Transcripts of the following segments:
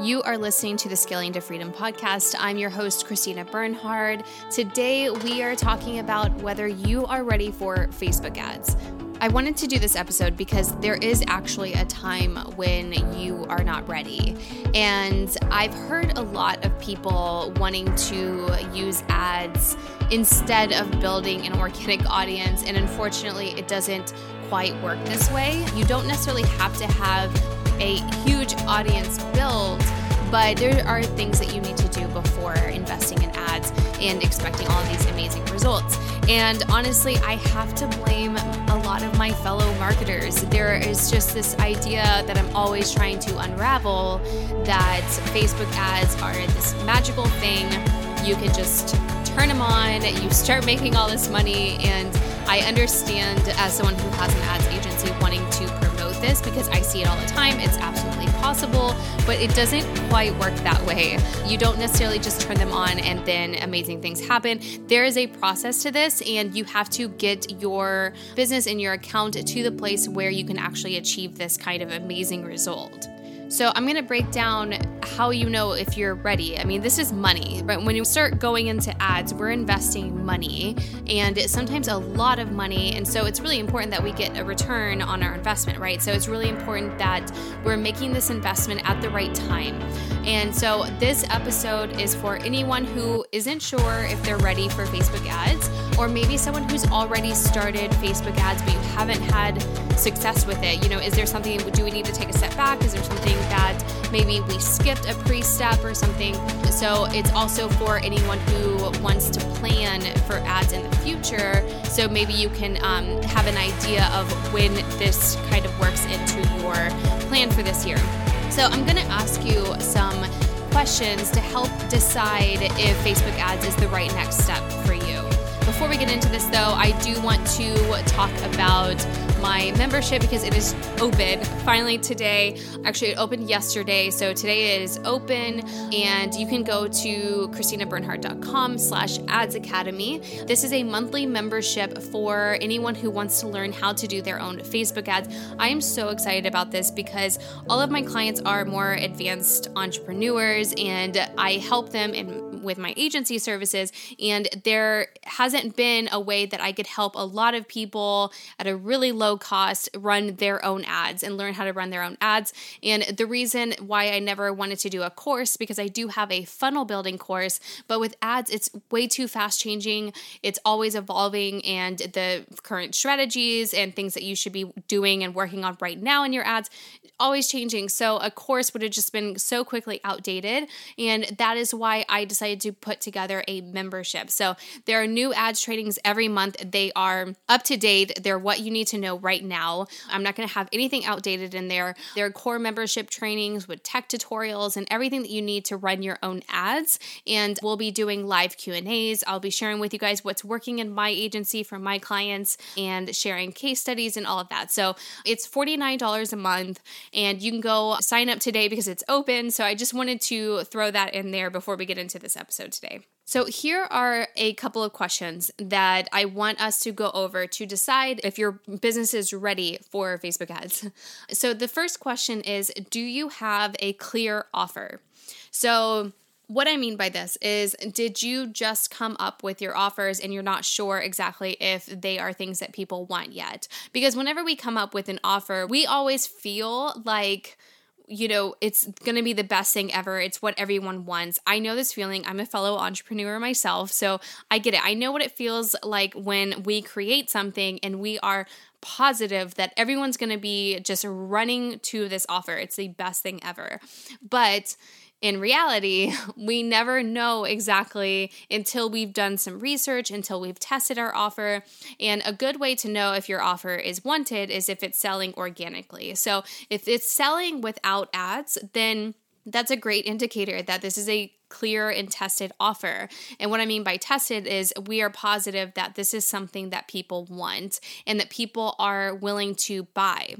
You are listening to the Scaling to Freedom podcast. I'm your host, Christina Bernhard. Today, we are talking about whether you are ready for Facebook ads. I wanted to do this episode because there is actually a time when you are not ready. And I've heard a lot of people wanting to use ads instead of building an organic audience. And unfortunately, it doesn't quite work this way. You don't necessarily have to have a huge audience build, but there are things that you need to do before investing in ads and expecting all these amazing results. And honestly, I have to blame a lot of my fellow marketers. There is just this idea that I'm always trying to unravel that Facebook ads are this magical thing. You can just turn them on, you start making all this money, and I understand as someone who has an ads agency wanting to this because I see it all the time. It's absolutely possible, but it doesn't quite work that way. You don't necessarily just turn them on and then amazing things happen. There is a process to this, and you have to get your business and your account to the place where you can actually achieve this kind of amazing result. So, I'm going to break down how you know if you're ready. I mean, this is money, but when you start going into ads, we're investing money and sometimes a lot of money. And so, it's really important that we get a return on our investment, right? So, it's really important that we're making this investment at the right time. And so, this episode is for anyone who isn't sure if they're ready for Facebook ads, or maybe someone who's already started Facebook ads but you haven't had success with it. You know, is there something, do we need to take a step back? Is there something that maybe we skipped a pre step or something? So, it's also for anyone who wants to plan for ads in the future. So, maybe you can um, have an idea of when this kind of works into your plan for this year. So I'm going to ask you some questions to help decide if Facebook ads is the right next step for you. Before we get into this, though, I do want to talk about my membership because it is open finally today. Actually, it opened yesterday, so today it is open, and you can go to christinabernhardt.com slash ads academy. This is a monthly membership for anyone who wants to learn how to do their own Facebook ads. I am so excited about this because all of my clients are more advanced entrepreneurs, and I help them in with my agency services and there hasn't been a way that I could help a lot of people at a really low cost run their own ads and learn how to run their own ads. And the reason why I never wanted to do a course because I do have a funnel building course, but with ads it's way too fast changing. It's always evolving and the current strategies and things that you should be doing and working on right now in your ads always changing. So a course would have just been so quickly outdated and that is why I decided to put together a membership. So there are new ads trainings every month. They are up to date. They're what you need to know right now. I'm not going to have anything outdated in there. There are core membership trainings with tech tutorials and everything that you need to run your own ads. And we'll be doing live Q&As. I'll be sharing with you guys what's working in my agency for my clients and sharing case studies and all of that. So it's $49 a month and you can go sign up today because it's open. So I just wanted to throw that in there before we get into this episode today. So, here are a couple of questions that I want us to go over to decide if your business is ready for Facebook ads. So, the first question is Do you have a clear offer? So, what I mean by this is, did you just come up with your offers and you're not sure exactly if they are things that people want yet? Because whenever we come up with an offer, we always feel like you know, it's going to be the best thing ever. It's what everyone wants. I know this feeling. I'm a fellow entrepreneur myself, so I get it. I know what it feels like when we create something and we are positive that everyone's going to be just running to this offer. It's the best thing ever. But in reality, we never know exactly until we've done some research, until we've tested our offer. And a good way to know if your offer is wanted is if it's selling organically. So if it's selling without ads, then that's a great indicator that this is a clear and tested offer. And what I mean by tested is we are positive that this is something that people want and that people are willing to buy.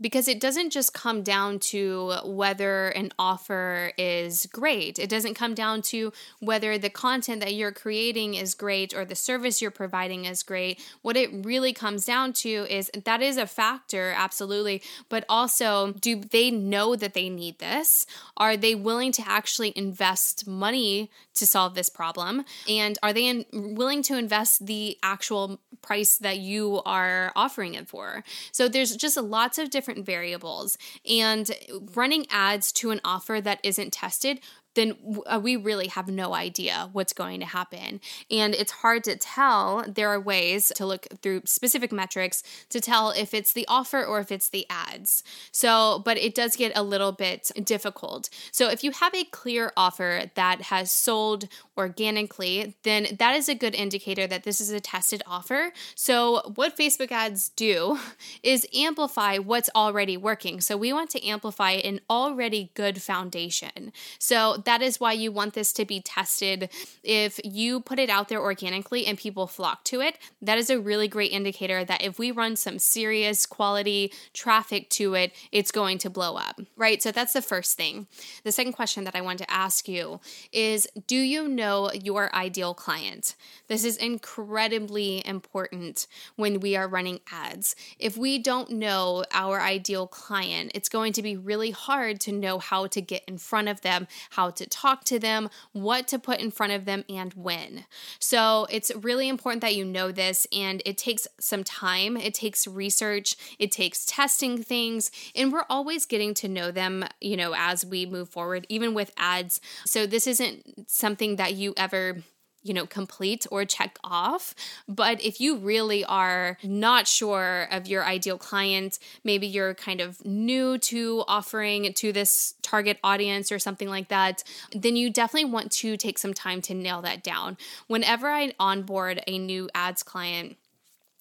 Because it doesn't just come down to whether an offer is great. It doesn't come down to whether the content that you're creating is great or the service you're providing is great. What it really comes down to is that is a factor, absolutely, but also do they know that they need this? Are they willing to actually invest money to solve this problem? And are they in, willing to invest the actual price that you are offering it for? So there's just lots of different variables. And running ads to an offer that isn't tested then uh, we really have no idea what's going to happen. And it's hard to tell. There are ways to look through specific metrics to tell if it's the offer or if it's the ads. So, but it does get a little bit difficult. So, if you have a clear offer that has sold organically, then that is a good indicator that this is a tested offer. So, what Facebook ads do is amplify what's already working. So, we want to amplify an already good foundation. So, that is why you want this to be tested. If you put it out there organically and people flock to it, that is a really great indicator that if we run some serious quality traffic to it, it's going to blow up, right? So that's the first thing. The second question that I want to ask you is Do you know your ideal client? This is incredibly important when we are running ads. If we don't know our ideal client, it's going to be really hard to know how to get in front of them, how to talk to them, what to put in front of them, and when. So it's really important that you know this, and it takes some time, it takes research, it takes testing things, and we're always getting to know them, you know, as we move forward, even with ads. So this isn't something that you ever you know, complete or check off. But if you really are not sure of your ideal client, maybe you're kind of new to offering to this target audience or something like that, then you definitely want to take some time to nail that down. Whenever I onboard a new ads client,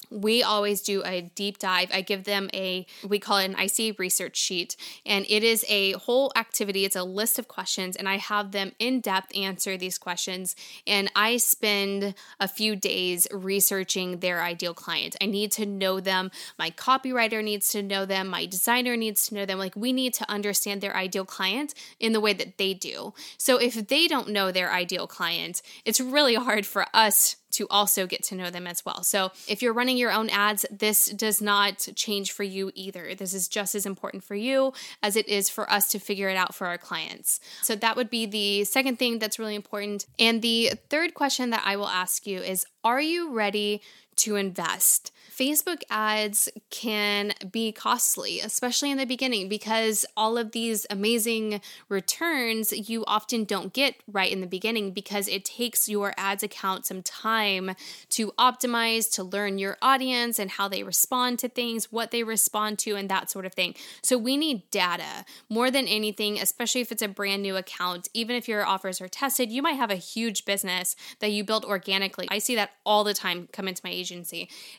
we always do a deep dive. I give them a, we call it an IC research sheet, and it is a whole activity. It's a list of questions, and I have them in depth answer these questions. And I spend a few days researching their ideal client. I need to know them. My copywriter needs to know them. My designer needs to know them. Like, we need to understand their ideal client in the way that they do. So, if they don't know their ideal client, it's really hard for us to also get to know them as well. So, if you're running your own ads, this does not change for you either. This is just as important for you as it is for us to figure it out for our clients. So, that would be the second thing that's really important. And the third question that I will ask you is Are you ready to invest? Facebook ads can be costly, especially in the beginning, because all of these amazing returns you often don't get right in the beginning because it takes your ads account some time to optimize, to learn your audience and how they respond to things, what they respond to, and that sort of thing. So we need data more than anything, especially if it's a brand new account. Even if your offers are tested, you might have a huge business that you built organically. I see that all the time come into my agency.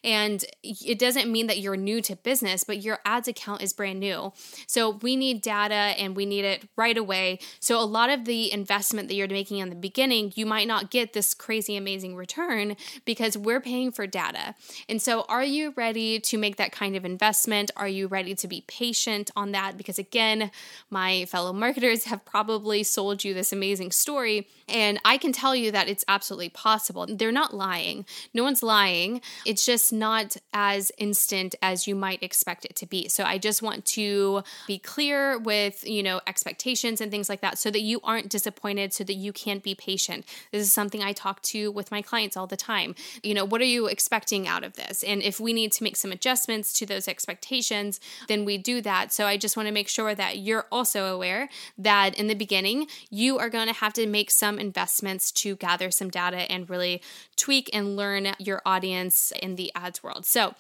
And it doesn't mean that you're new to business, but your ads account is brand new. So we need data and we need it right away. So a lot of the investment that you're making in the beginning, you might not get this crazy amazing return because we're paying for data. And so are you ready to make that kind of investment? Are you ready to be patient on that? Because again, my fellow marketers have probably sold you this amazing story. And I can tell you that it's absolutely possible. They're not lying. No one's lying. It's just not as instant as you might expect it to be. So I just want to be clear with, you know, expectations and things like that so that you aren't disappointed so that you can't be patient. This is something I talk to with my clients all the time. You know, what are you expecting out of this? And if we need to make some adjustments to those expectations, then we do that. So I just want to make sure that you're also aware that in the beginning, you are going to have to make some investments to gather some data and really tweak and learn your audience in the ads world. So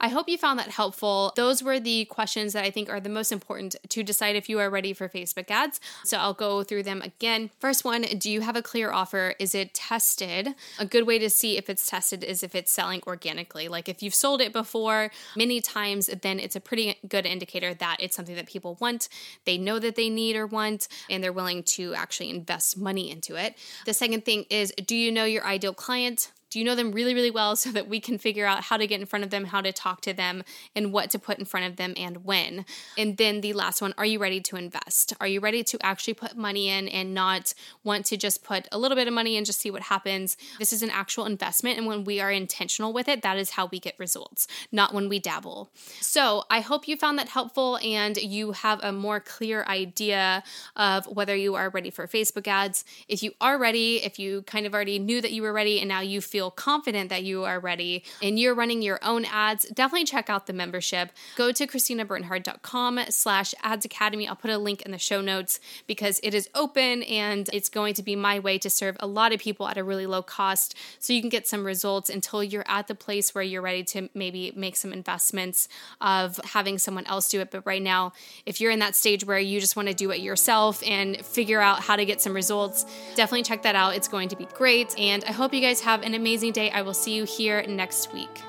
I hope you found that helpful. Those were the questions that I think are the most important to decide if you are ready for Facebook ads. So I'll go through them again. First one Do you have a clear offer? Is it tested? A good way to see if it's tested is if it's selling organically. Like if you've sold it before many times, then it's a pretty good indicator that it's something that people want, they know that they need or want, and they're willing to actually invest money into it. The second thing is Do you know your ideal client? Do you know them really, really well so that we can figure out how to get in front of them, how to talk to them, and what to put in front of them and when? And then the last one, are you ready to invest? Are you ready to actually put money in and not want to just put a little bit of money and just see what happens? This is an actual investment. And when we are intentional with it, that is how we get results, not when we dabble. So I hope you found that helpful and you have a more clear idea of whether you are ready for Facebook ads. If you are ready, if you kind of already knew that you were ready and now you feel confident that you are ready and you're running your own ads, definitely check out the membership. Go to christinabernhard.com slash ads academy. I'll put a link in the show notes because it is open and it's going to be my way to serve a lot of people at a really low cost so you can get some results until you're at the place where you're ready to maybe make some investments of having someone else do it. But right now, if you're in that stage where you just want to do it yourself and figure out how to get some results, definitely check that out. It's going to be great. And I hope you guys have an amazing day. I will see you here next week.